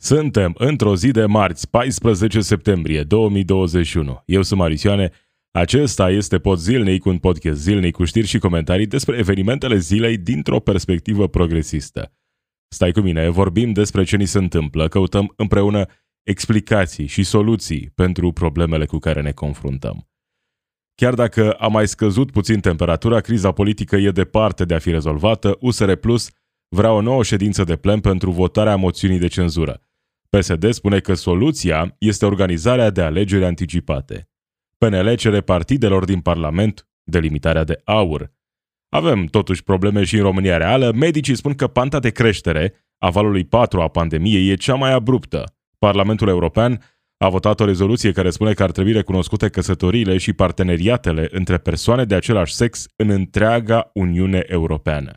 Suntem într-o zi de marți, 14 septembrie 2021. Eu sunt Marisioane. Acesta este Pod Zilnic, un podcast zilnic cu știri și comentarii despre evenimentele zilei dintr-o perspectivă progresistă. Stai cu mine, vorbim despre ce ni se întâmplă, căutăm împreună explicații și soluții pentru problemele cu care ne confruntăm. Chiar dacă a mai scăzut puțin temperatura, criza politică e departe de a fi rezolvată, USR Plus vrea o nouă ședință de plen pentru votarea moțiunii de cenzură. PSD spune că soluția este organizarea de alegeri anticipate. PNL cere partidelor din Parlament delimitarea de aur. Avem totuși probleme și în România reală. Medicii spun că panta de creștere a valului 4 a pandemiei e cea mai abruptă. Parlamentul European a votat o rezoluție care spune că ar trebui recunoscute căsătoriile și parteneriatele între persoane de același sex în întreaga Uniune Europeană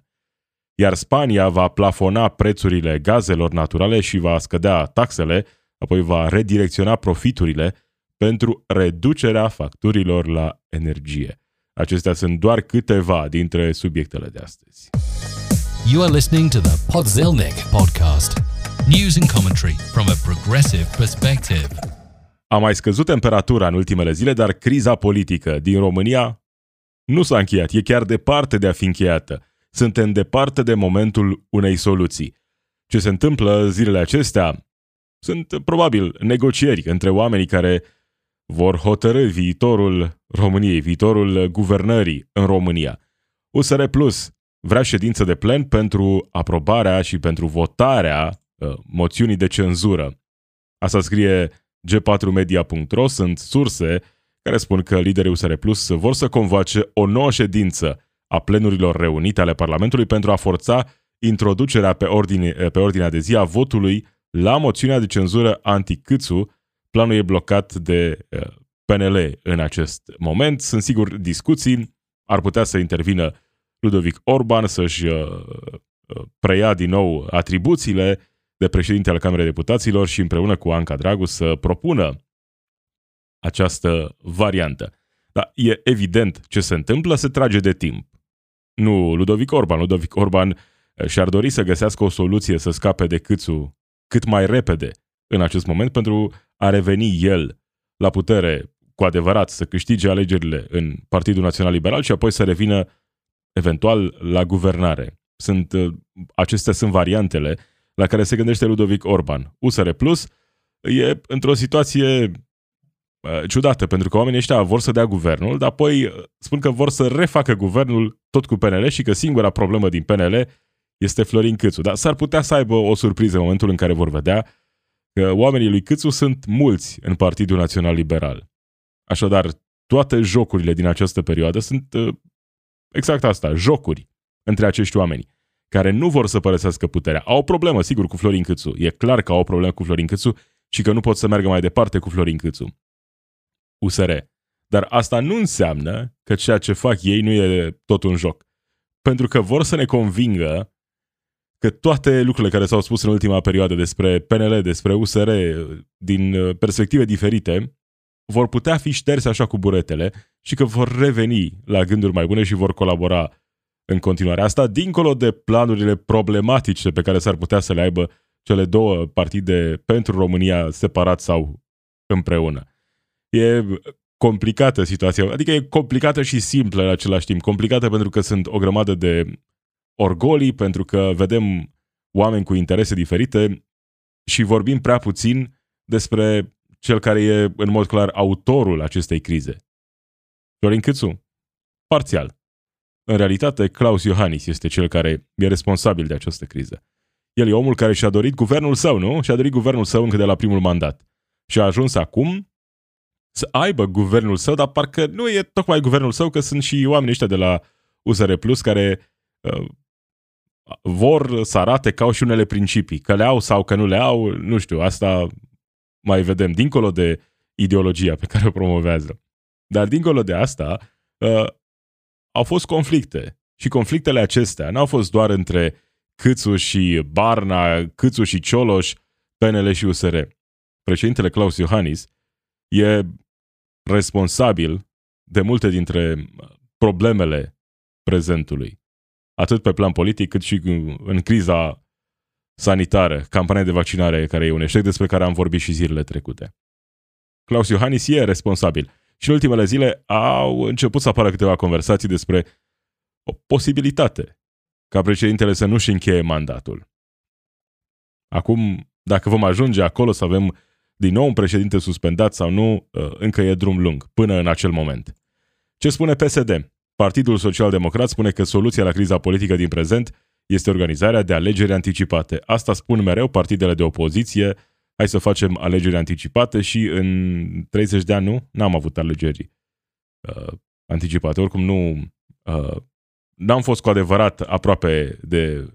iar Spania va plafona prețurile gazelor naturale și va scădea taxele, apoi va redirecționa profiturile pentru reducerea facturilor la energie. Acestea sunt doar câteva dintre subiectele de astăzi. You are listening to the Podzilnic podcast. News and commentary from a progressive perspective. A mai scăzut temperatura în ultimele zile, dar criza politică din România nu s-a încheiat, e chiar departe de a fi încheiată suntem departe de momentul unei soluții. Ce se întâmplă zilele acestea sunt probabil negocieri între oamenii care vor hotărâ viitorul României, viitorul guvernării în România. USR Plus vrea ședință de plen pentru aprobarea și pentru votarea uh, moțiunii de cenzură. Asta scrie g4media.ro, sunt surse care spun că liderii USR Plus vor să convoace o nouă ședință a plenurilor reunite ale Parlamentului pentru a forța introducerea pe, ordine, pe ordinea de zi a votului la moțiunea de cenzură anti-Câțu. Planul e blocat de uh, PNL în acest moment. Sunt sigur discuții, ar putea să intervină Ludovic Orban să-și uh, uh, preia din nou atribuțiile de președinte al Camerei Deputaților și împreună cu Anca Dragu să propună această variantă. Dar e evident ce se întâmplă, se trage de timp. Nu Ludovic Orban. Ludovic Orban eh, și-ar dori să găsească o soluție să scape de câțu cât mai repede în acest moment pentru a reveni el la putere cu adevărat, să câștige alegerile în Partidul Național Liberal și apoi să revină eventual la guvernare. Sunt, eh, acestea sunt variantele la care se gândește Ludovic Orban. USR Plus e într-o situație Uh, ciudată, pentru că oamenii ăștia vor să dea guvernul, dar apoi uh, spun că vor să refacă guvernul tot cu PNL și că singura problemă din PNL este Florin Câțu. Dar s-ar putea să aibă o surpriză în momentul în care vor vedea că oamenii lui Câțu sunt mulți în Partidul Național Liberal. Așadar, toate jocurile din această perioadă sunt uh, exact asta, jocuri între acești oameni care nu vor să părăsească puterea. Au o problemă, sigur, cu Florin Câțu. E clar că au o problemă cu Florin Câțu și că nu pot să meargă mai departe cu Florin Câțu. USR. Dar asta nu înseamnă că ceea ce fac ei nu e tot un joc. Pentru că vor să ne convingă că toate lucrurile care s-au spus în ultima perioadă despre PNL, despre USR, din uh, perspective diferite, vor putea fi șterse așa cu buretele și că vor reveni la gânduri mai bune și vor colabora în continuare. Asta dincolo de planurile problematice pe care s-ar putea să le aibă cele două partide pentru România separat sau împreună. E complicată situația, adică e complicată și simplă în același timp. Complicată pentru că sunt o grămadă de orgolii, pentru că vedem oameni cu interese diferite și vorbim prea puțin despre cel care e în mod clar autorul acestei crize. Florin Câțu? Parțial. În realitate, Claus Iohannis este cel care e responsabil de această criză. El e omul care și-a dorit guvernul său, nu? Și-a dorit guvernul său încă de la primul mandat. Și a ajuns acum să aibă guvernul său, dar parcă nu e tocmai guvernul său, că sunt și oamenii ăștia de la USR Plus care uh, vor să arate că au și unele principii. Că le au sau că nu le au, nu știu, asta mai vedem, dincolo de ideologia pe care o promovează. Dar dincolo de asta, uh, au fost conflicte. Și conflictele acestea n-au fost doar între Câțu și Barna, Câțu și Cioloș, PNL și USR. Președintele Claus Iohannis e responsabil de multe dintre problemele prezentului, atât pe plan politic cât și în criza sanitară, campania de vaccinare care e un eșec despre care am vorbit și zilele trecute. Claus Iohannis e responsabil. Și în ultimele zile au început să apară câteva conversații despre o posibilitate ca președintele să nu-și încheie mandatul. Acum, dacă vom ajunge acolo să avem din nou un președinte suspendat sau nu, uh, încă e drum lung, până în acel moment. Ce spune PSD? Partidul Social Democrat spune că soluția la criza politică din prezent este organizarea de alegeri anticipate. Asta spun mereu partidele de opoziție, hai să facem alegeri anticipate și în 30 de ani nu, n-am avut alegeri uh, anticipate. Oricum nu, uh, n-am fost cu adevărat aproape de,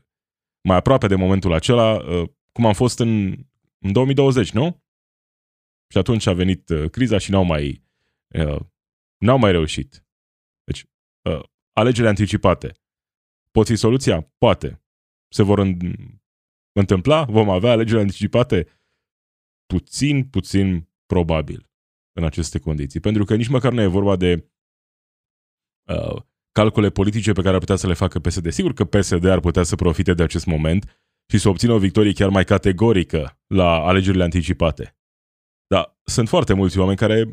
mai aproape de momentul acela, uh, cum am fost în, în 2020, nu? Și atunci a venit uh, criza și n-au mai, uh, n-au mai reușit. Deci, uh, alegeri anticipate. Pot fi soluția? Poate. Se vor în, întâmpla? Vom avea alegeri anticipate? Puțin, puțin probabil în aceste condiții. Pentru că nici măcar nu e vorba de uh, calcule politice pe care ar putea să le facă PSD. Sigur că PSD ar putea să profite de acest moment și să obțină o victorie chiar mai categorică la alegerile anticipate. Dar sunt foarte mulți oameni care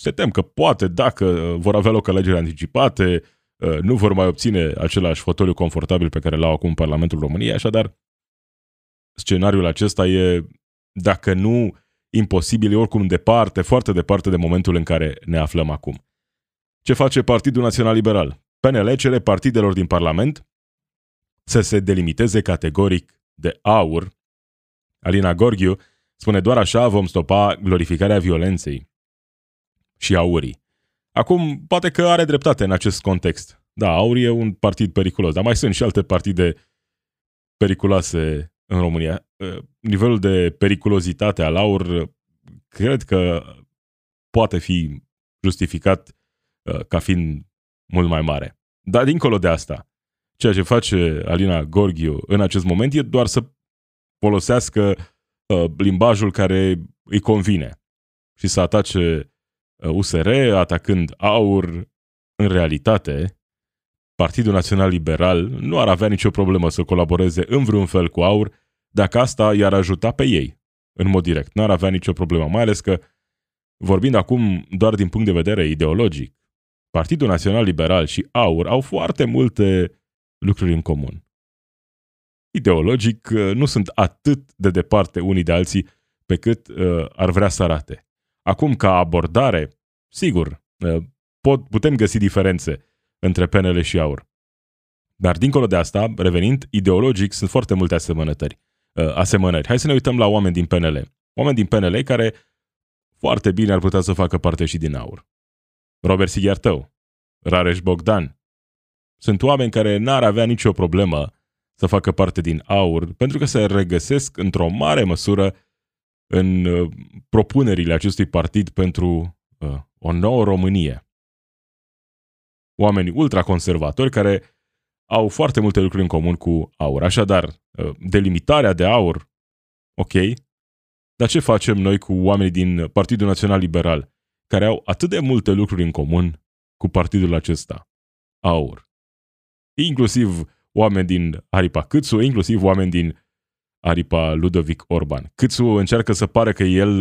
se tem că poate, dacă uh, vor avea loc alegeri anticipate, uh, nu vor mai obține același fotoliu confortabil pe care l-au acum în Parlamentul României, așadar scenariul acesta e, dacă nu imposibil, e oricum departe, foarte departe de momentul în care ne aflăm acum. Ce face Partidul Național Liberal? PNL cere partidelor din Parlament să se delimiteze categoric de aur. Alina Gorghiu spune doar așa vom stopa glorificarea violenței și aurii. Acum, poate că are dreptate în acest context. Da, Aur e un partid periculos, dar mai sunt și alte partide periculoase în România. Ă, nivelul de periculozitate al Aur cred că poate fi justificat ă, ca fiind mult mai mare. Dar dincolo de asta, ceea ce face Alina Gorghiu în acest moment e doar să folosească uh, limbajul care îi convine și să atace uh, USR, atacând AUR. În realitate, Partidul Național Liberal nu ar avea nicio problemă să colaboreze în vreun fel cu AUR dacă asta i-ar ajuta pe ei, în mod direct. Nu ar avea nicio problemă, mai ales că, vorbind acum doar din punct de vedere ideologic, Partidul Național Liberal și AUR au foarte multe lucruri în comun. Ideologic, uh, nu sunt atât de departe unii de alții pe cât uh, ar vrea să arate. Acum, ca abordare, sigur, uh, pot, putem găsi diferențe între PNL și AUR. Dar dincolo de asta, revenind, ideologic sunt foarte multe asemănătări. Uh, asemănări. Hai să ne uităm la oameni din PNL. Oameni din PNL care foarte bine ar putea să facă parte și din AUR. Robert Sighiartău, Rareș Bogdan. Sunt oameni care n-ar avea nicio problemă să facă parte din aur, pentru că se regăsesc într-o mare măsură în uh, propunerile acestui partid pentru uh, o nouă Românie. Oameni ultraconservatori care au foarte multe lucruri în comun cu aur. Așadar, uh, delimitarea de aur, ok, dar ce facem noi cu oamenii din Partidul Național Liberal, care au atât de multe lucruri în comun cu partidul acesta, aur? Inclusiv oameni din aripa Câțu, inclusiv oameni din aripa Ludovic Orban. Câțu încearcă să pare că el,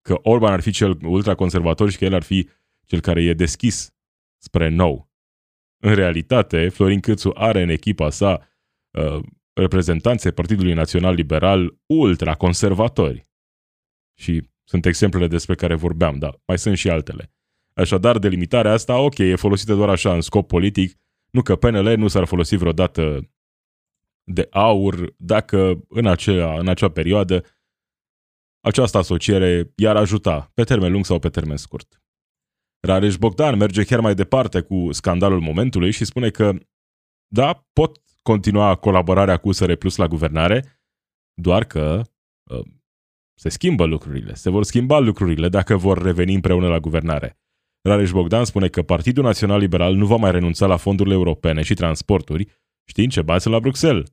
că Orban ar fi cel ultraconservator și că el ar fi cel care e deschis spre nou. În realitate, Florin Câțu are în echipa sa uh, reprezentanțe Partidului Național Liberal ultraconservatori. Și sunt exemplele despre care vorbeam, dar mai sunt și altele. Așadar, delimitarea asta, ok, e folosită doar așa în scop politic, nu că PNL nu s-ar folosi vreodată de aur dacă în acea, în acea perioadă această asociere i-ar ajuta pe termen lung sau pe termen scurt. Rareș Bogdan merge chiar mai departe cu scandalul momentului și spune că da, pot continua colaborarea cu USR Plus la guvernare, doar că uh, se schimbă lucrurile, se vor schimba lucrurile dacă vor reveni împreună la guvernare. Rareș Bogdan spune că Partidul Național Liberal nu va mai renunța la fondurile europene și transporturi, știind ce bani sunt la Bruxelles.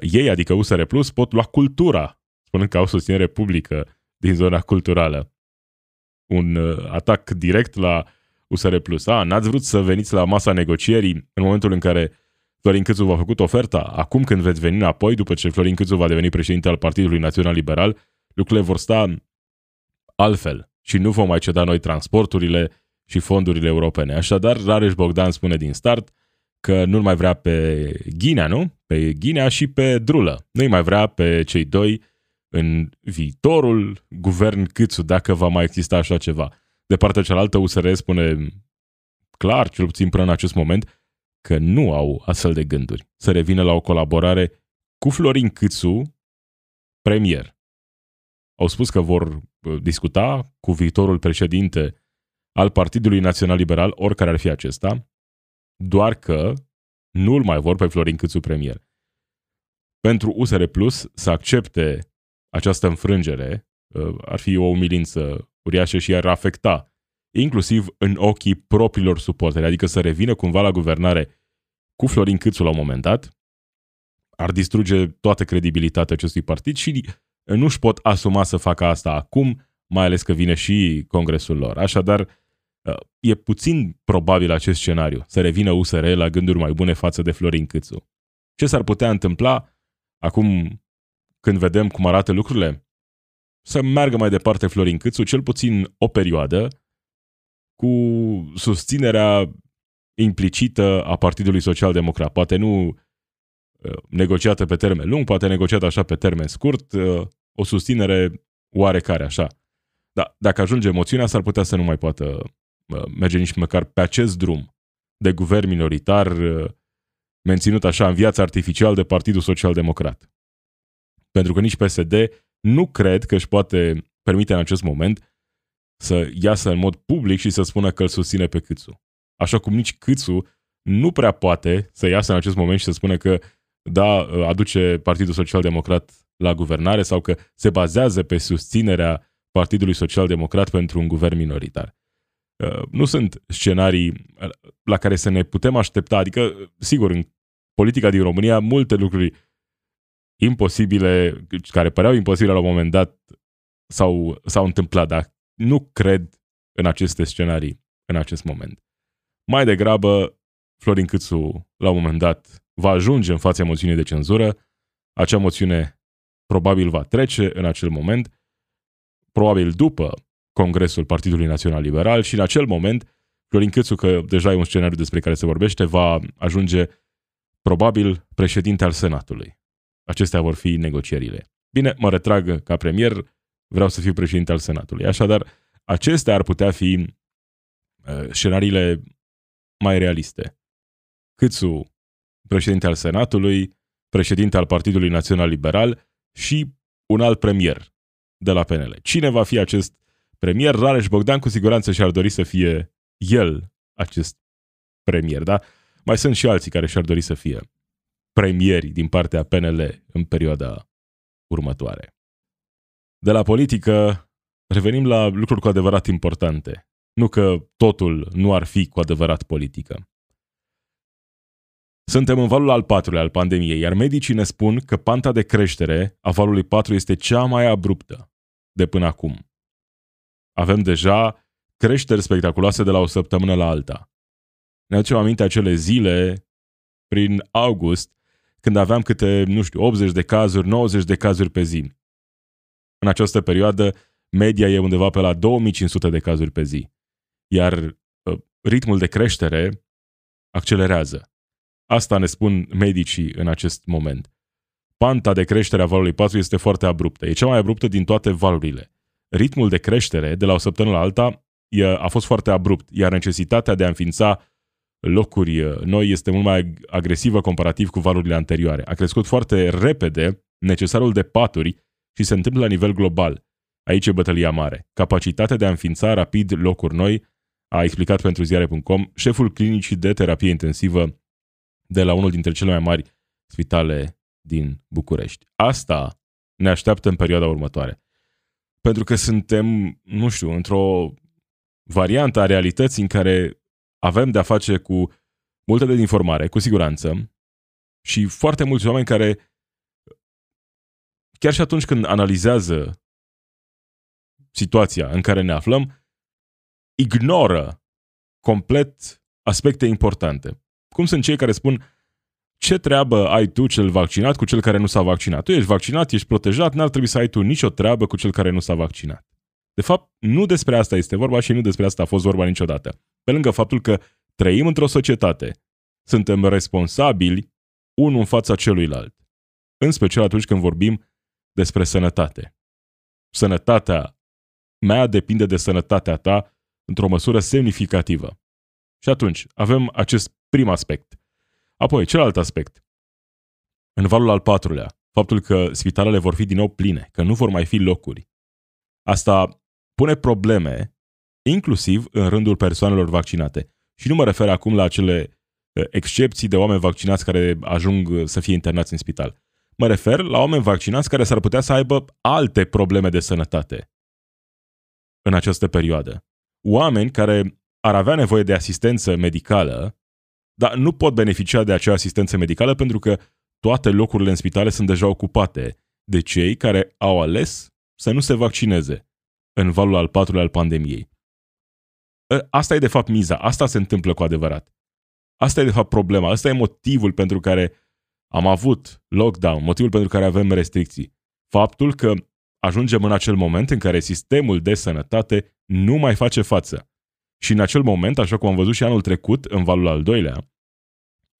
Ei, adică USR Plus, pot lua cultura, spunând că au susținere publică din zona culturală. Un uh, atac direct la USR Plus. A, n-ați vrut să veniți la masa negocierii în momentul în care Florin Câțu v-a făcut oferta. Acum când veți veni înapoi, după ce Florin Câțu va deveni președinte al Partidului Național Liberal, lucrurile vor sta altfel și nu vom mai ceda noi transporturile și fondurile europene. Așadar, Rareș Bogdan spune din start că nu mai vrea pe Ghinea, nu? Pe Ghinea și pe Drulă. Nu-i mai vrea pe cei doi în viitorul guvern Câțu, dacă va mai exista așa ceva. De partea cealaltă, USR spune clar, cel puțin până în acest moment, că nu au astfel de gânduri. Să revină la o colaborare cu Florin Câțu, premier. Au spus că vor uh, discuta cu viitorul președinte al Partidului Național Liberal, oricare ar fi acesta, doar că nu îl mai vor pe Florin Câțu premier. Pentru USR Plus să accepte această înfrângere uh, ar fi o umilință uriașă și ar afecta inclusiv în ochii propriilor suporteri, adică să revină cumva la guvernare cu Florin Câțu la un moment dat, ar distruge toată credibilitatea acestui partid și nu își pot asuma să facă asta acum, mai ales că vine și congresul lor. Așadar, uh, e puțin probabil acest scenariu, să revină USR la gânduri mai bune față de Florin Câțu. Ce s-ar putea întâmpla acum când vedem cum arată lucrurile? Să meargă mai departe Florin Câțu, cel puțin o perioadă, cu susținerea implicită a Partidului Social Democrat. Poate nu uh, negociată pe termen lung, poate negociată așa pe termen scurt, uh, o susținere oarecare așa. Da, dacă ajunge emoțiunea, s-ar putea să nu mai poată uh, merge nici măcar pe acest drum de guvern minoritar menținut așa în viața artificial de Partidul Social Democrat. Pentru că nici PSD nu cred că își poate permite în acest moment să iasă în mod public și să spună că îl susține pe Câțu. Așa cum nici Câțu nu prea poate să iasă în acest moment și să spună că da, aduce Partidul Social Democrat la guvernare sau că se bazează pe susținerea Partidului Social Democrat pentru un guvern minoritar. Uh, nu sunt scenarii la care să ne putem aștepta, adică, sigur, în politica din România, multe lucruri imposibile, care păreau imposibile la un moment dat, s-au, s-au întâmplat, dar nu cred în aceste scenarii în acest moment. Mai degrabă, Florin Câțu, la un moment dat, va ajunge în fața moțiunii de cenzură, acea moțiune probabil va trece în acel moment, probabil după Congresul Partidului Național Liberal și în acel moment Florin Câțu, că deja e un scenariu despre care se vorbește, va ajunge probabil președinte al Senatului. Acestea vor fi negocierile. Bine, mă retrag ca premier, vreau să fiu președinte al Senatului. Așadar, acestea ar putea fi uh, scenariile mai realiste. Câțu, președinte al Senatului, președinte al Partidului Național Liberal și un alt premier de la PNL. Cine va fi acest premier? Rareș Bogdan cu siguranță și-ar dori să fie el acest premier, da? Mai sunt și alții care și-ar dori să fie premieri din partea PNL în perioada următoare. De la politică revenim la lucruri cu adevărat importante. Nu că totul nu ar fi cu adevărat politică. Suntem în valul al patrulea al pandemiei, iar medicii ne spun că panta de creștere a valului 4 este cea mai abruptă de până acum. Avem deja creșteri spectaculoase de la o săptămână la alta. Ne aducem aminte acele zile prin august, când aveam câte, nu știu, 80 de cazuri, 90 de cazuri pe zi. În această perioadă, media e undeva pe la 2500 de cazuri pe zi iar uh, ritmul de creștere accelerează. Asta ne spun medicii în acest moment. Panta de creștere a valului 4 este foarte abruptă. E cea mai abruptă din toate valurile. Ritmul de creștere de la o săptămână la alta a fost foarte abrupt, iar necesitatea de a înființa locuri uh, noi este mult mai agresivă comparativ cu valurile anterioare. A crescut foarte repede necesarul de paturi și se întâmplă la nivel global. Aici e bătălia mare. Capacitatea de a înființa rapid locuri noi a explicat pentru ziare.com șeful clinicii de terapie intensivă de la unul dintre cele mai mari spitale din București. Asta ne așteaptă în perioada următoare. Pentru că suntem, nu știu, într-o variantă a realității în care avem de-a face cu multe de informare, cu siguranță, și foarte mulți oameni care, chiar și atunci când analizează situația în care ne aflăm, ignoră complet aspecte importante. Cum sunt cei care spun ce treabă ai tu cel vaccinat cu cel care nu s-a vaccinat? Tu ești vaccinat, ești protejat, n-ar trebui să ai tu nicio treabă cu cel care nu s-a vaccinat. De fapt, nu despre asta este vorba și nu despre asta a fost vorba niciodată. Pe lângă faptul că trăim într-o societate, suntem responsabili unul în fața celuilalt. În special atunci când vorbim despre sănătate. Sănătatea mea depinde de sănătatea ta într-o măsură semnificativă. Și atunci avem acest prim aspect. Apoi, celălalt aspect. În valul al patrulea, faptul că spitalele vor fi din nou pline, că nu vor mai fi locuri. Asta pune probleme, inclusiv în rândul persoanelor vaccinate. Și nu mă refer acum la acele uh, excepții de oameni vaccinați care ajung uh, să fie internați în spital. Mă refer la oameni vaccinați care s-ar putea să aibă alte probleme de sănătate în această perioadă. Oameni care ar avea nevoie de asistență medicală, dar nu pot beneficia de acea asistență medicală pentru că toate locurile în spitale sunt deja ocupate de cei care au ales să nu se vaccineze în valul al patrulea al pandemiei. Ă, asta e de fapt miza, asta se întâmplă cu adevărat. Asta e de fapt problema, asta e motivul pentru care am avut lockdown, motivul pentru care avem restricții. Faptul că ajungem în acel moment în care sistemul de sănătate nu mai face față. Și în acel moment, așa cum am văzut și anul trecut, în valul al doilea,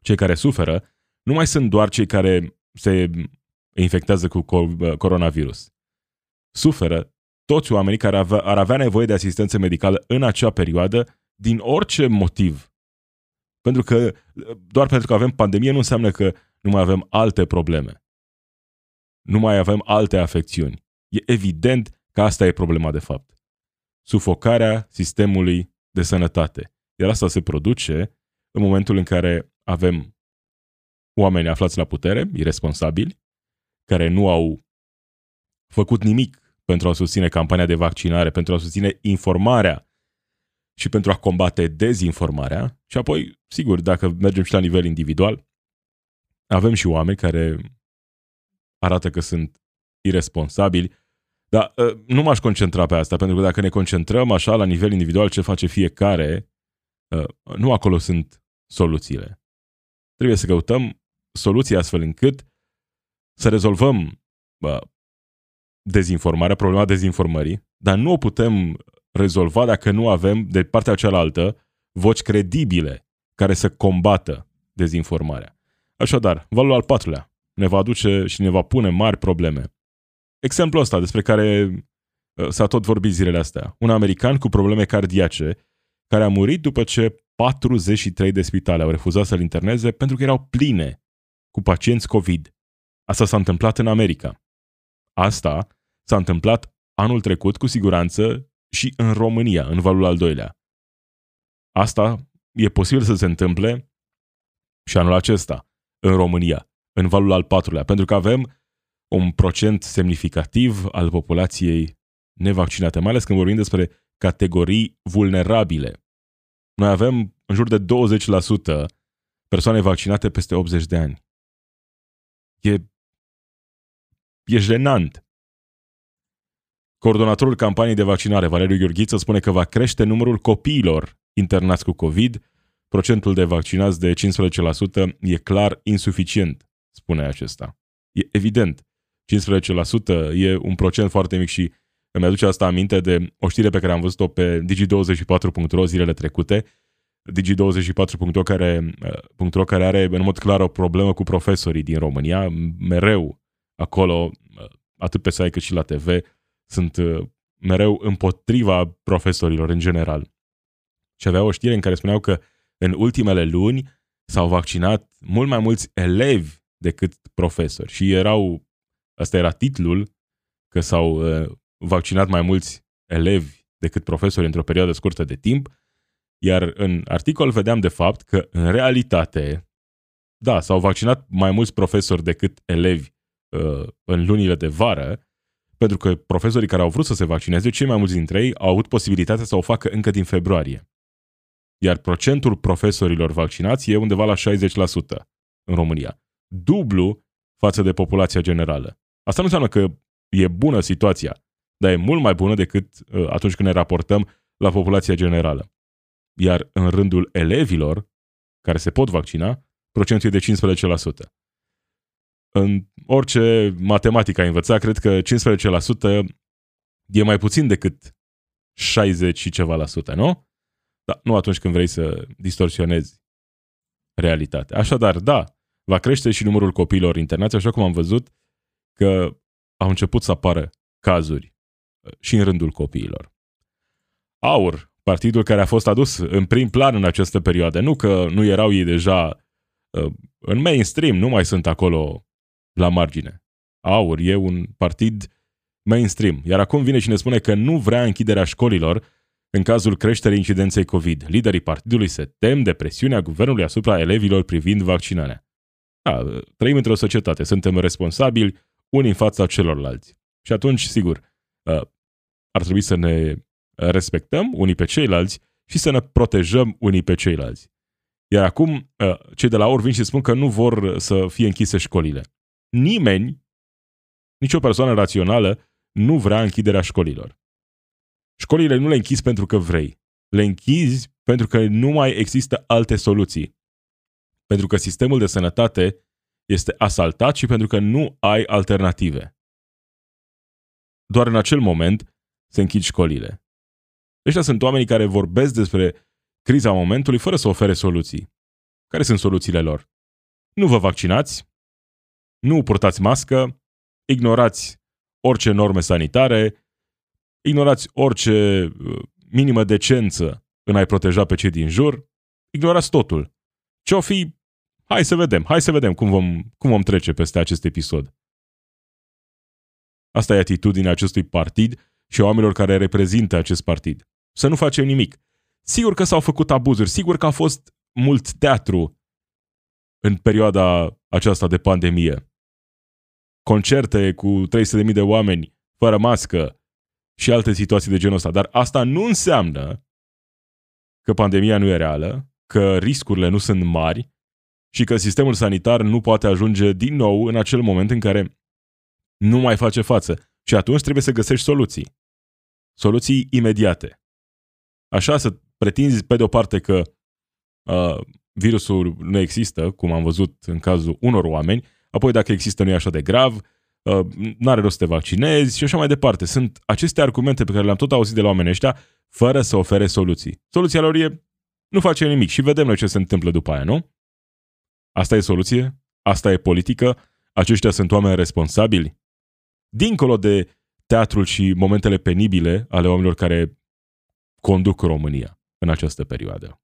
cei care suferă nu mai sunt doar cei care se infectează cu coronavirus. Suferă toți oamenii care ar avea nevoie de asistență medicală în acea perioadă din orice motiv. Pentru că doar pentru că avem pandemie nu înseamnă că nu mai avem alte probleme. Nu mai avem alte afecțiuni. E evident că asta e problema de fapt. Sufocarea sistemului de sănătate. Iar asta se produce în momentul în care avem oameni aflați la putere, irresponsabili, care nu au făcut nimic pentru a susține campania de vaccinare, pentru a susține informarea și pentru a combate dezinformarea. Și apoi, sigur, dacă mergem și la nivel individual, avem și oameni care arată că sunt irresponsabili, dar uh, nu m-aș concentra pe asta, pentru că dacă ne concentrăm așa la nivel individual ce face fiecare, uh, nu acolo sunt soluțiile. Trebuie să căutăm soluții astfel încât să rezolvăm dezinformarea, problema dezinformării, dar nu o putem rezolva dacă nu avem de partea cealaltă voci credibile care să combată dezinformarea. Așadar, valul al patrulea ne va aduce și ne va pune mari probleme. Exemplul ăsta despre care uh, s-a tot vorbit zilele astea. Un american cu probleme cardiace care a murit după ce 43 de spitale au refuzat să-l interneze pentru că erau pline cu pacienți COVID. Asta s-a întâmplat în America. Asta s-a întâmplat anul trecut cu siguranță și în România, în valul al doilea. Asta e posibil să se întâmple și anul acesta, în România, în valul al patrulea, pentru că avem un procent semnificativ al populației nevaccinate, mai ales când vorbim despre categorii vulnerabile. Noi avem în jur de 20% persoane vaccinate peste 80 de ani. E, e jenant. Coordonatorul campaniei de vaccinare, Valeriu Gheorghiță, spune că va crește numărul copiilor internați cu COVID. Procentul de vaccinați de 15% e clar insuficient, spune acesta. E evident. 15% e un procent foarte mic și îmi aduce asta aminte de o știre pe care am văzut-o pe digi24.ro zilele trecute. Digi24.ro care, uh, care are în mod clar o problemă cu profesorii din România. Mereu acolo, uh, atât pe site cât și la TV, sunt uh, mereu împotriva profesorilor în general. Și avea o știre în care spuneau că în ultimele luni s-au vaccinat mult mai mulți elevi decât profesori și erau Asta era titlul, că s-au uh, vaccinat mai mulți elevi decât profesori într-o perioadă scurtă de timp, iar în articol vedeam de fapt că în realitate, da, s-au vaccinat mai mulți profesori decât elevi uh, în lunile de vară, pentru că profesorii care au vrut să se vaccineze, cei mai mulți dintre ei au avut posibilitatea să o facă încă din februarie. Iar procentul profesorilor vaccinați e undeva la 60% în România. Dublu față de populația generală. Asta nu înseamnă că e bună situația, dar e mult mai bună decât uh, atunci când ne raportăm la populația generală. Iar în rândul elevilor care se pot vaccina, procentul e de 15%. În orice matematică ai învățat, cred că 15% e mai puțin decât 60 și ceva la sută, nu? Da, nu atunci când vrei să distorsionezi realitatea. Așadar, da, va crește și numărul copiilor internați, așa cum am văzut că au început să apară cazuri uh, și în rândul copiilor. AUR, partidul care a fost adus în prim plan în această perioadă, nu că nu erau ei deja uh, în mainstream, nu mai sunt acolo la margine. AUR e un partid mainstream, iar acum vine și ne spune că nu vrea închiderea școlilor în cazul creșterii incidenței COVID. Liderii partidului se tem de presiunea guvernului asupra elevilor privind vaccinarea. Da, trăim într-o societate, suntem responsabili unii în fața celorlalți. Și atunci, sigur, uh, ar trebui să ne respectăm unii pe ceilalți și să ne protejăm unii pe ceilalți. Iar acum, uh, cei de la OR vin și spun că nu vor să fie închise școlile. Nimeni, nicio persoană rațională, nu vrea închiderea școlilor. Școlile nu le închizi pentru că vrei. Le închizi pentru că nu mai există alte soluții. Pentru că sistemul de sănătate este asaltat și pentru că nu ai alternative. Doar în acel moment se închid școlile. Ăștia sunt oamenii care vorbesc despre criza momentului fără să ofere soluții. Care sunt soluțiile lor? Nu vă vaccinați, nu purtați mască, ignorați orice norme sanitare, ignorați orice uh, minimă decență în a-i proteja pe cei din jur, ignorați totul. Ce-o fi? Hai să vedem, hai să vedem cum vom, cum vom trece peste acest episod. Asta e atitudinea acestui partid și a oamenilor care reprezintă acest partid. Să nu facem nimic. Sigur că s-au făcut abuzuri, sigur că a fost mult teatru în perioada aceasta de pandemie. Concerte cu 300.000 de oameni fără mască, și alte situații de genul ăsta. Dar asta nu înseamnă că pandemia nu e reală, că riscurile nu sunt mari și că sistemul sanitar nu poate ajunge din nou în acel moment în care nu mai face față. Și atunci trebuie să găsești soluții. Soluții imediate. Așa să pretinzi pe de o parte că uh, virusul nu există, cum am văzut în cazul unor oameni, apoi dacă există nu e așa de grav, uh, n-are rost să te vaccinezi și așa mai departe. Sunt aceste argumente pe care le-am tot auzit de la oamenii ăștia, fără să ofere soluții. Soluția lor e nu face nimic și vedem noi ce se întâmplă după aia, nu? Asta e soluție? Asta e politică? Aceștia sunt oameni responsabili? Dincolo de teatrul și momentele penibile ale oamenilor care conduc România în această perioadă.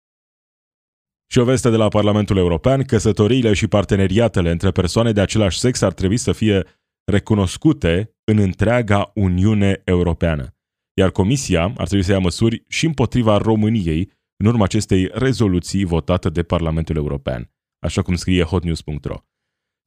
Și o veste de la Parlamentul European, căsătoriile și parteneriatele între persoane de același sex ar trebui să fie recunoscute în întreaga Uniune Europeană. Iar Comisia ar trebui să ia măsuri și împotriva României în urma acestei rezoluții votate de Parlamentul European, așa cum scrie hotnews.ro.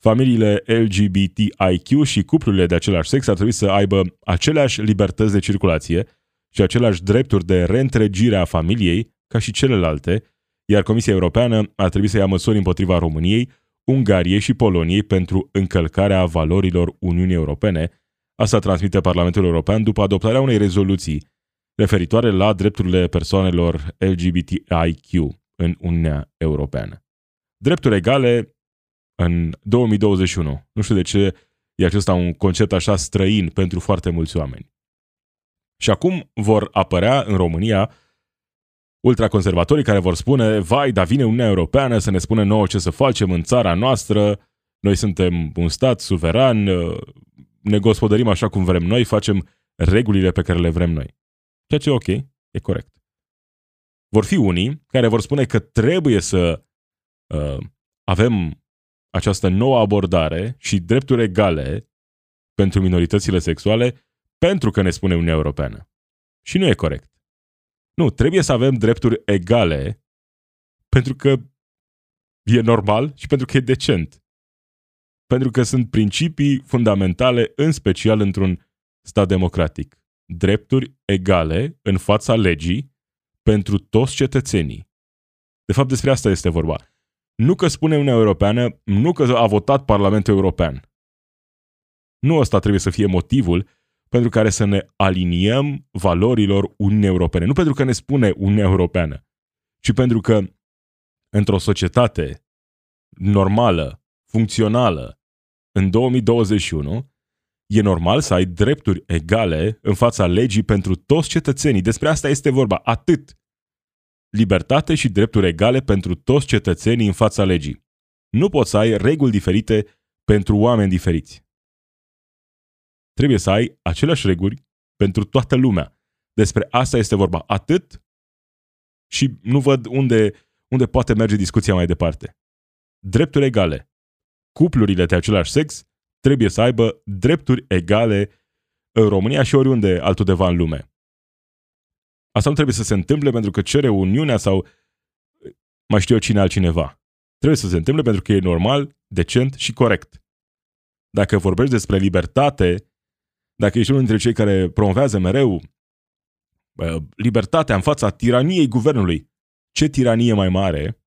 Familiile LGBTIQ și cuplurile de același sex ar trebui să aibă aceleași libertăți de circulație și aceleași drepturi de reîntregire a familiei ca și celelalte, iar Comisia Europeană ar trebui să ia măsuri împotriva României Ungariei și Poloniei pentru încălcarea valorilor Uniunii Europene. Asta transmite Parlamentul European după adoptarea unei rezoluții referitoare la drepturile persoanelor LGBTIQ în Uniunea Europeană. Drepturi egale în 2021. Nu știu de ce e acesta un concept așa străin pentru foarte mulți oameni. Și acum vor apărea în România ultraconservatorii care vor spune, vai, dar vine Uniunea Europeană să ne spune nouă ce să facem în țara noastră, noi suntem un stat suveran, ne gospodărim așa cum vrem noi, facem regulile pe care le vrem noi. Ceea ce e ok, e corect. Vor fi unii care vor spune că trebuie să uh, avem această nouă abordare și drepturi egale pentru minoritățile sexuale pentru că ne spune Uniunea Europeană. Și nu e corect. Nu, trebuie să avem drepturi egale pentru că e normal și pentru că e decent. Pentru că sunt principii fundamentale, în special într-un stat democratic. Drepturi egale în fața legii pentru toți cetățenii. De fapt, despre asta este vorba. Nu că spune Uniunea Europeană, nu că a votat Parlamentul European. Nu ăsta trebuie să fie motivul pentru care să ne aliniem valorilor Uniunii Europene. Nu pentru că ne spune Uniunea Europeană, ci pentru că într-o societate normală, funcțională, în 2021, e normal să ai drepturi egale în fața legii pentru toți cetățenii. Despre asta este vorba. Atât. Libertate și drepturi egale pentru toți cetățenii în fața legii. Nu poți să ai reguli diferite pentru oameni diferiți. Trebuie să ai aceleași reguli pentru toată lumea. Despre asta este vorba. Atât și nu văd unde, unde poate merge discuția mai departe. Drepturi egale. Cuplurile de același sex trebuie să aibă drepturi egale în România și oriunde altundeva în lume. Asta nu trebuie să se întâmple pentru că cere Uniunea sau mai știu eu cine altcineva. Trebuie să se întâmple pentru că e normal, decent și corect. Dacă vorbești despre libertate, dacă ești unul dintre cei care promovează mereu libertatea în fața tiraniei guvernului, ce tiranie mai mare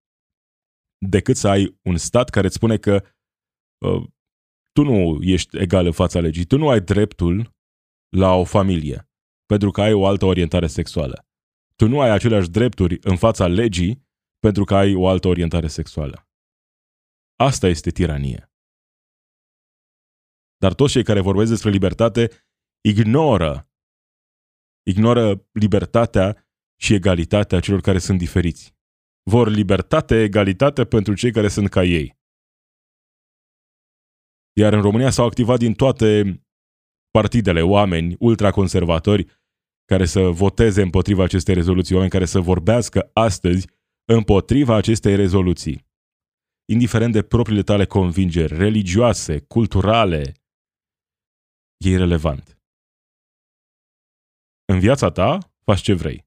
decât să ai un stat care îți spune că uh, tu nu ești egal în fața legii, tu nu ai dreptul la o familie pentru că ai o altă orientare sexuală. Tu nu ai aceleași drepturi în fața legii pentru că ai o altă orientare sexuală. Asta este tiranie. Dar toți cei care vorbesc despre libertate ignoră, ignoră libertatea și egalitatea celor care sunt diferiți. Vor libertate, egalitate pentru cei care sunt ca ei. Iar în România s-au activat din toate partidele oameni ultraconservatori care să voteze împotriva acestei rezoluții, oameni care să vorbească astăzi împotriva acestei rezoluții. Indiferent de propriile tale convingeri religioase, culturale, e irrelevant. În viața ta faci ce vrei.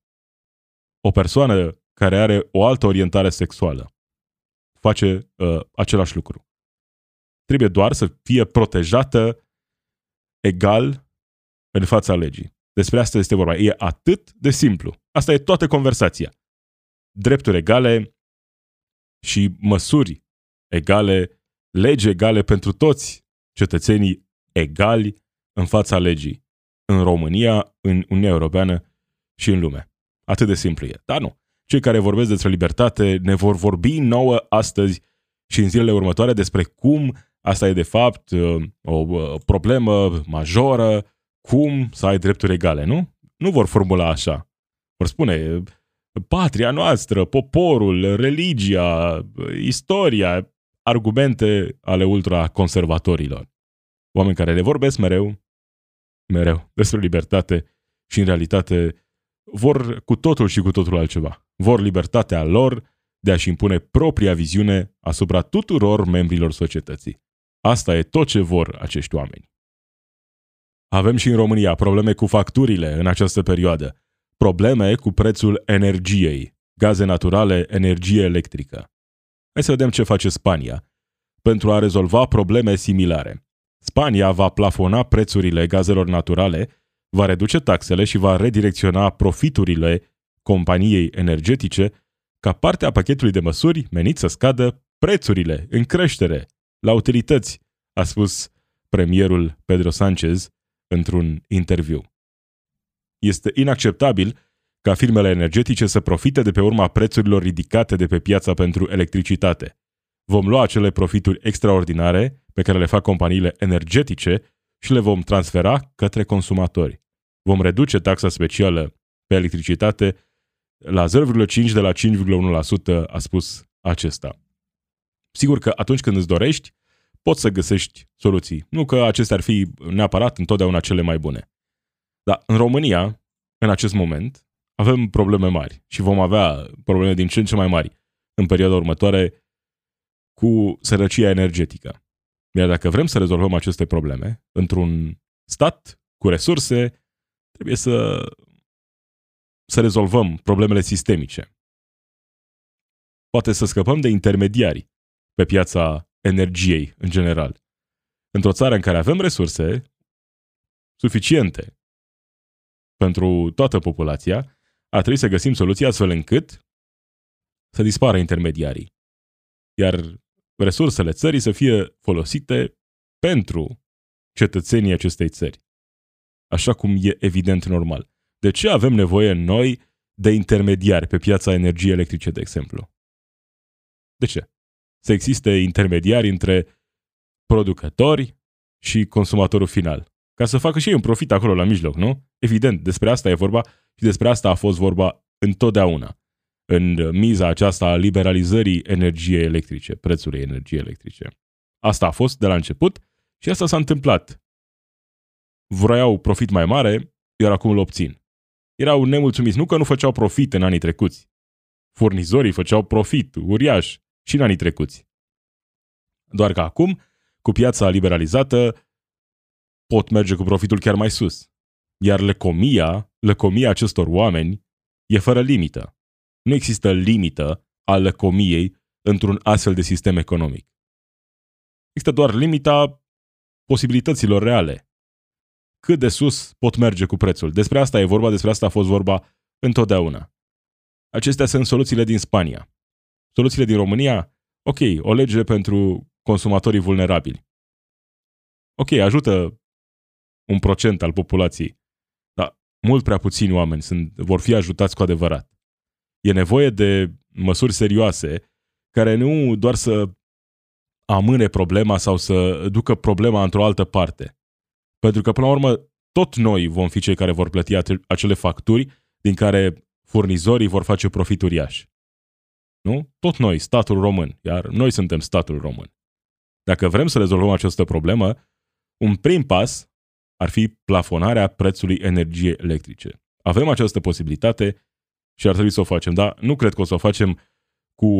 O persoană care are o altă orientare sexuală face uh, același lucru. Trebuie doar să fie protejată egal în fața legii. Despre asta este vorba. E atât de simplu. Asta e toată conversația. Drepturi egale și măsuri egale, legi egale pentru toți cetățenii egali în fața legii. În România, în Uniunea Europeană și în lume. Atât de simplu e. Dar nu. Cei care vorbesc despre libertate ne vor vorbi nouă astăzi și în zilele următoare despre cum Asta e, de fapt, uh, o problemă majoră, cum să ai drepturi egale, nu? Nu vor formula așa. Vor spune patria noastră, poporul, religia, istoria, argumente ale ultraconservatorilor. Oameni care le vorbesc mereu, mereu, despre libertate și în realitate vor cu totul și cu totul altceva. Vor libertatea lor de a-și impune propria viziune asupra tuturor membrilor societății. Asta e tot ce vor acești oameni. Avem și în România probleme cu facturile în această perioadă, probleme cu prețul energiei, gaze naturale, energie electrică. Hai să vedem ce face Spania pentru a rezolva probleme similare. Spania va plafona prețurile gazelor naturale, va reduce taxele și va redirecționa profiturile companiei energetice ca parte a pachetului de măsuri menit să scadă prețurile în creștere la utilități, a spus premierul Pedro Sanchez într-un interviu. Este inacceptabil ca firmele energetice să profite de pe urma prețurilor ridicate de pe piața pentru electricitate. Vom lua acele profituri extraordinare pe care le fac companiile energetice și le vom transfera către consumatori. Vom reduce taxa specială pe electricitate la 0,5 de la 5,1%, a spus acesta. Sigur că atunci când îți dorești, poți să găsești soluții. Nu că acestea ar fi neapărat întotdeauna cele mai bune. Dar în România, în acest moment, avem probleme mari și vom avea probleme din ce în ce mai mari în perioada următoare cu sărăcia energetică. Iar dacă vrem să rezolvăm aceste probleme într-un stat cu resurse, trebuie să, să rezolvăm problemele sistemice. Poate să scăpăm de intermediari pe piața energiei în general. Într-o țară în care avem resurse suficiente pentru toată populația, ar trebui să găsim soluții astfel încât să dispară intermediarii. Iar resursele țării să fie folosite pentru cetățenii acestei țări. Așa cum e evident normal. De ce avem nevoie noi de intermediari pe piața energiei electrice, de exemplu? De ce? Să existe intermediari între producători și consumatorul final. Ca să facă și ei un profit acolo la mijloc, nu? Evident, despre asta e vorba și despre asta a fost vorba întotdeauna în miza aceasta a liberalizării energiei electrice, prețului energiei electrice. Asta a fost de la început și asta s-a întâmplat. Vroiau profit mai mare, iar acum îl obțin. Erau nemulțumiți, nu că nu făceau profit în anii trecuți. Furnizorii făceau profit uriaș și în anii trecuți. Doar că acum, cu piața liberalizată, pot merge cu profitul chiar mai sus. Iar lăcomia, lăcomia acestor oameni e fără limită. Nu există limită a lăcomiei într-un astfel de sistem economic. Există doar limita posibilităților reale. Cât de sus pot merge cu prețul. Despre asta e vorba, despre asta a fost vorba întotdeauna. Acestea sunt soluțiile din Spania. Soluțiile din România, ok, o lege pentru consumatorii vulnerabili. Ok, ajută un procent al populației, dar mult prea puțini oameni sunt, vor fi ajutați cu adevărat. E nevoie de măsuri serioase care nu doar să amâne problema sau să ducă problema într-o altă parte. Pentru că, până la urmă, tot noi vom fi cei care vor plăti acele facturi din care furnizorii vor face profit uriaș. Nu? Tot noi, statul român, iar noi suntem statul român. Dacă vrem să rezolvăm această problemă, un prim pas ar fi plafonarea prețului energiei electrice. Avem această posibilitate și ar trebui să o facem, dar nu cred că o să o facem cu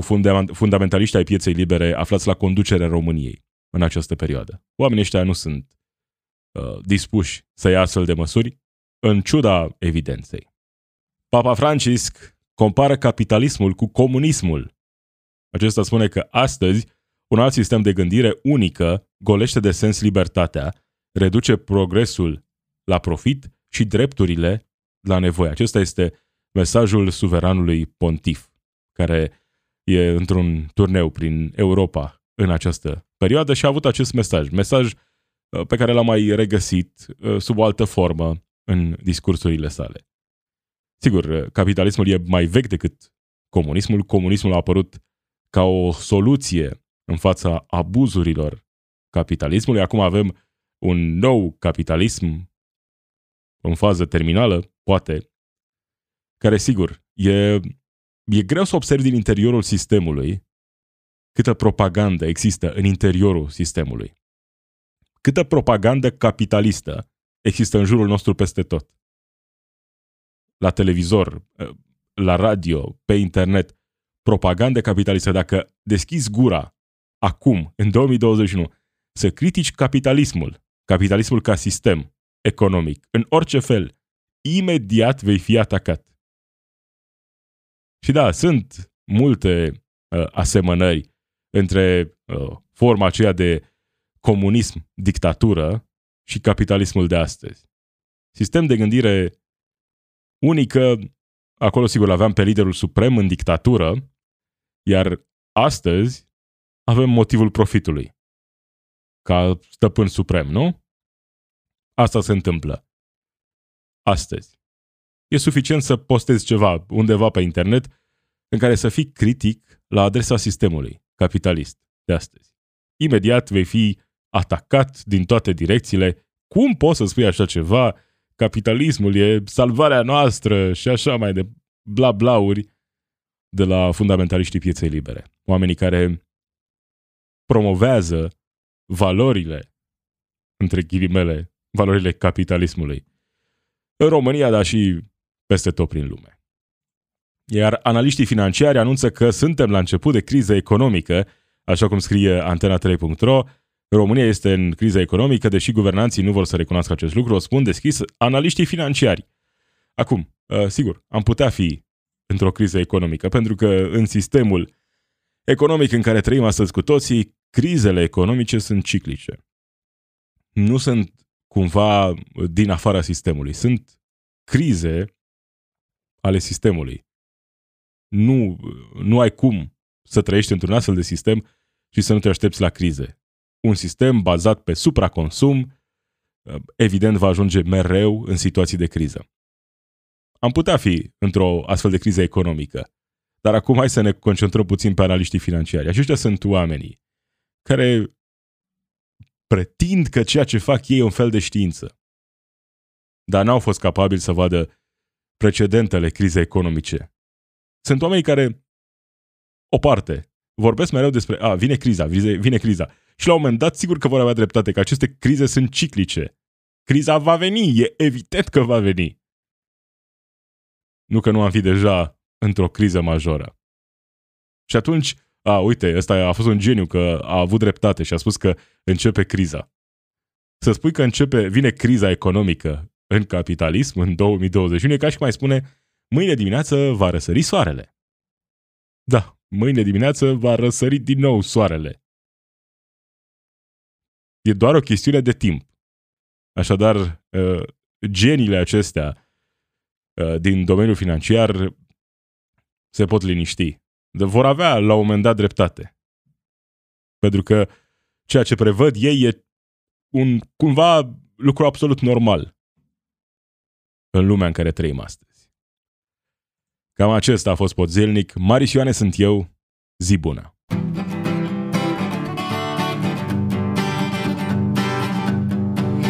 fundamentaliști ai pieței libere aflați la conducerea României în această perioadă. Oamenii ăștia nu sunt uh, dispuși să ia astfel de măsuri, în ciuda evidenței. Papa Francisc compară capitalismul cu comunismul. Acesta spune că astăzi un alt sistem de gândire unică golește de sens libertatea, reduce progresul la profit și drepturile la nevoie. Acesta este mesajul suveranului pontif, care e într-un turneu prin Europa în această perioadă și a avut acest mesaj. Mesaj uh, pe care l-am mai regăsit uh, sub o altă formă în discursurile sale. Sigur, uh, capitalismul e mai vechi decât comunismul. Comunismul a apărut ca o soluție în fața abuzurilor capitalismului. Acum avem un nou capitalism în fază terminală, poate, care, sigur, e, e greu să observi din interiorul sistemului câtă propagandă există în interiorul sistemului. Câtă propagandă capitalistă există în jurul nostru peste tot. La televizor, la radio, pe internet, propagandă capitalistă. Dacă deschizi gura acum, în 2021, să critici capitalismul, capitalismul ca sistem economic, în orice fel, imediat vei fi atacat. Și da, sunt multe uh, asemănări între uh, forma aceea de comunism, dictatură și capitalismul de astăzi. Sistem de gândire unică, acolo sigur aveam pe liderul suprem în dictatură, iar astăzi avem motivul profitului ca stăpân suprem, nu? Asta se întâmplă. Astăzi. E suficient să postezi ceva undeva pe internet în care să fii critic la adresa sistemului capitalist de astăzi. Imediat vei fi atacat din toate direcțiile. Cum poți să spui așa ceva? Capitalismul e salvarea noastră și așa mai de bla blauri de la fundamentaliștii pieței libere. Oamenii care promovează valorile, între ghilimele, valorile capitalismului. În România, dar și peste tot prin lume. Iar analiștii financiari anunță că suntem la început de criză economică, așa cum scrie antena3.ro. România este în criză economică, deși guvernanții nu vor să recunoască acest lucru, o spun deschis analiștii financiari. Acum, uh, sigur, am putea fi într-o criză economică, pentru că în sistemul economic în care trăim astăzi cu toții, crizele economice sunt ciclice. Nu sunt cumva din afara sistemului. Sunt crize ale sistemului. Nu, nu ai cum să trăiești într-un astfel de sistem și să nu te aștepți la crize. Un sistem bazat pe supraconsum, evident, va ajunge mereu în situații de criză. Am putea fi într-o astfel de criză economică, Dar acum hai să ne concentrăm puțin pe analiștii financiari. Aceștia sunt oamenii care pretind că ceea ce fac ei e un fel de știință. Dar n-au fost capabili să vadă precedentele crize economice. Sunt oameni care, o parte, vorbesc mereu despre, a, vine criza, vine, vine criza. Și la un moment dat, sigur că vor avea dreptate, că aceste crize sunt ciclice. Criza va veni, e evident că va veni. Nu că nu am fi deja într-o criză majoră. Și atunci, a, uite, ăsta a fost un geniu că a avut dreptate și a spus că începe criza. Să spui că începe, vine criza economică în capitalism în 2021 e ca și cum mai spune mâine dimineață va răsări soarele. Da, mâine dimineață va răsări din nou soarele. E doar o chestiune de timp. Așadar, uh, geniile acestea uh, din domeniul financiar se pot liniști. Vor avea la un moment dat dreptate. Pentru că ceea ce prevăd ei e un cumva lucru absolut normal în lumea în care trăim astăzi. Cam acesta a fost Podzelnic. Marius Ioane sunt eu. Zi bună!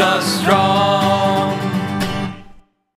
us strong.